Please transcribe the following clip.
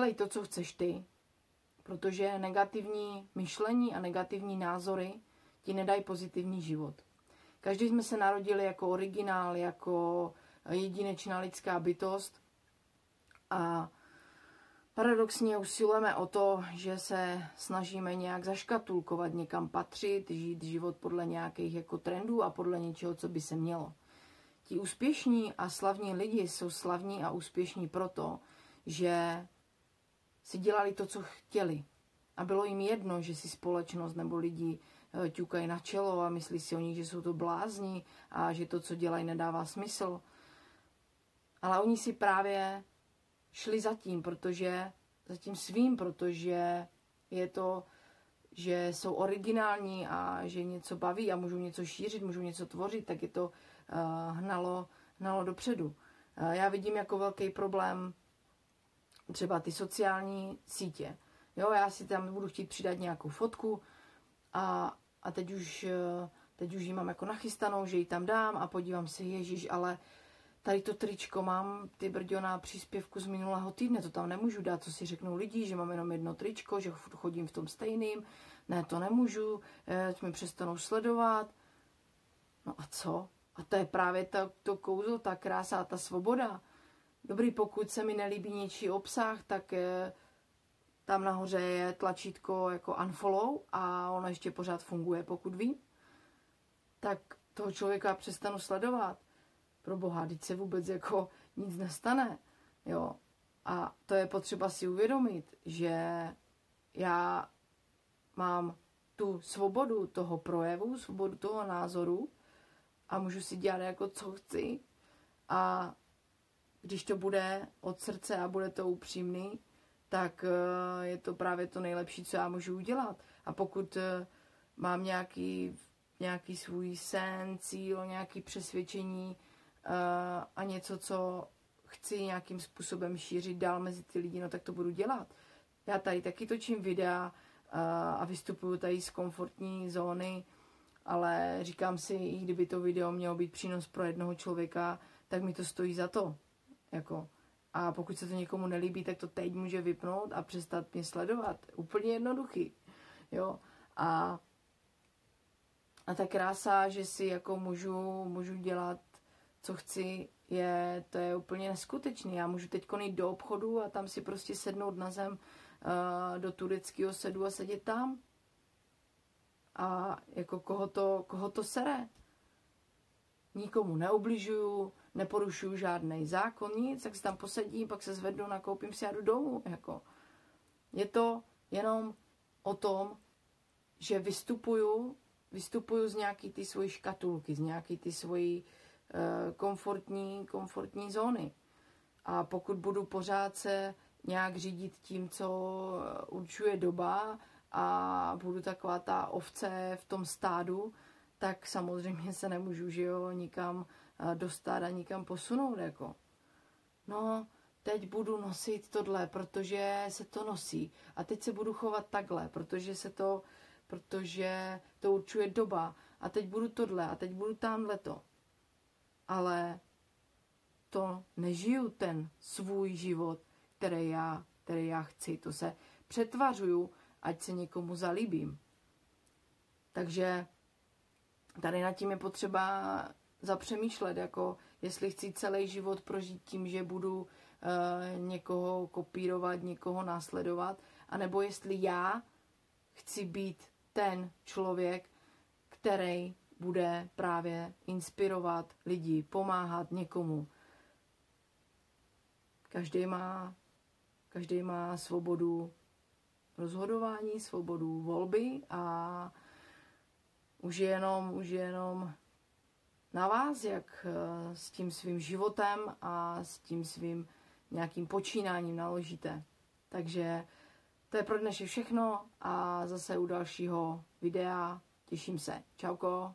dělej to, co chceš ty, protože negativní myšlení a negativní názory ti nedají pozitivní život. Každý jsme se narodili jako originál, jako jedinečná lidská bytost a paradoxně usilujeme o to, že se snažíme nějak zaškatulkovat, někam patřit, žít život podle nějakých jako trendů a podle něčeho, co by se mělo. Ti úspěšní a slavní lidi jsou slavní a úspěšní proto, že si dělali to, co chtěli. A bylo jim jedno, že si společnost nebo lidi eh, ťukají na čelo a myslí si o nich, že jsou to blázni a že to, co dělají, nedává smysl. Ale oni si právě šli za tím, protože za tím svým, protože je to, že jsou originální a že něco baví a můžou něco šířit, můžou něco tvořit, tak je to uh, hnalo, hnalo dopředu. Uh, já vidím jako velký problém třeba ty sociální sítě. Jo, já si tam budu chtít přidat nějakou fotku a, a teď už, uh, teď už ji mám jako nachystanou, že ji tam dám a podívám se, ježíš, ale tady to tričko mám, ty brďo na příspěvku z minulého týdne, to tam nemůžu dát, co si řeknou lidi, že mám jenom jedno tričko, že chodím v tom stejným, ne, to nemůžu, eh, mi přestanou sledovat. No a co? A to je právě to, to kouzlo, ta krása a ta svoboda. Dobrý, pokud se mi nelíbí něčí obsah, tak eh, tam nahoře je tlačítko jako unfollow a ono ještě pořád funguje, pokud vím. Tak toho člověka přestanu sledovat pro boha, teď se vůbec jako nic nestane, jo. A to je potřeba si uvědomit, že já mám tu svobodu toho projevu, svobodu toho názoru a můžu si dělat jako co chci a když to bude od srdce a bude to upřímný, tak eh, je to právě to nejlepší, co já můžu udělat. A pokud eh, mám nějaký, nějaký svůj sen, cíl, nějaký přesvědčení, Eh, a něco, co chci nějakým způsobem šířit dál mezi ty lidi, no tak to budu dělat. Já tady taky točím videa a vystupuju tady z komfortní zóny, ale říkám si, i kdyby to video mělo být přínos pro jednoho člověka, tak mi to stojí za to. Jako. A pokud se to někomu nelíbí, tak to teď může vypnout a přestat mě sledovat. Úplně jednoduchý. Jo? A, a ta krása, že si jako můžu, můžu dělat co chci, je, to je úplně neskutečný. Já můžu teď jít do obchodu a tam si prostě sednout na zem uh, do tureckého sedu a sedět tam. A jako koho to, koho to sere? Nikomu neubližuju, neporušuju žádný zákon, nic, tak si tam posedím, pak se zvednu, nakoupím si a jdu domů. Jako. Je to jenom o tom, že vystupuju, vystupuju z nějaký ty svojí škatulky, z nějaký ty svojí Eh, komfortní, komfortní zóny. A pokud budu pořád se nějak řídit tím, co určuje doba a budu taková ta ovce v tom stádu, tak samozřejmě se nemůžu, že jo, nikam eh, dostat a nikam posunout, jako. No, teď budu nosit tohle, protože se to nosí. A teď se budu chovat takhle, protože se to, protože to určuje doba. A teď budu tohle, a teď budu tamhle to ale to nežiju ten svůj život, který já, který já chci. To se přetvařuju, ať se někomu zalíbím. Takže tady nad tím je potřeba zapřemýšlet, jako jestli chci celý život prožít tím, že budu uh, někoho kopírovat, někoho následovat, anebo jestli já chci být ten člověk, který bude právě inspirovat lidi, pomáhat někomu. Každý má, každý má svobodu rozhodování, svobodu volby a už je jenom, už je jenom na vás, jak eh, s tím svým životem a s tím svým nějakým počínáním naložíte. Takže to je pro dnešek všechno a zase u dalšího videa těším se. Čauko.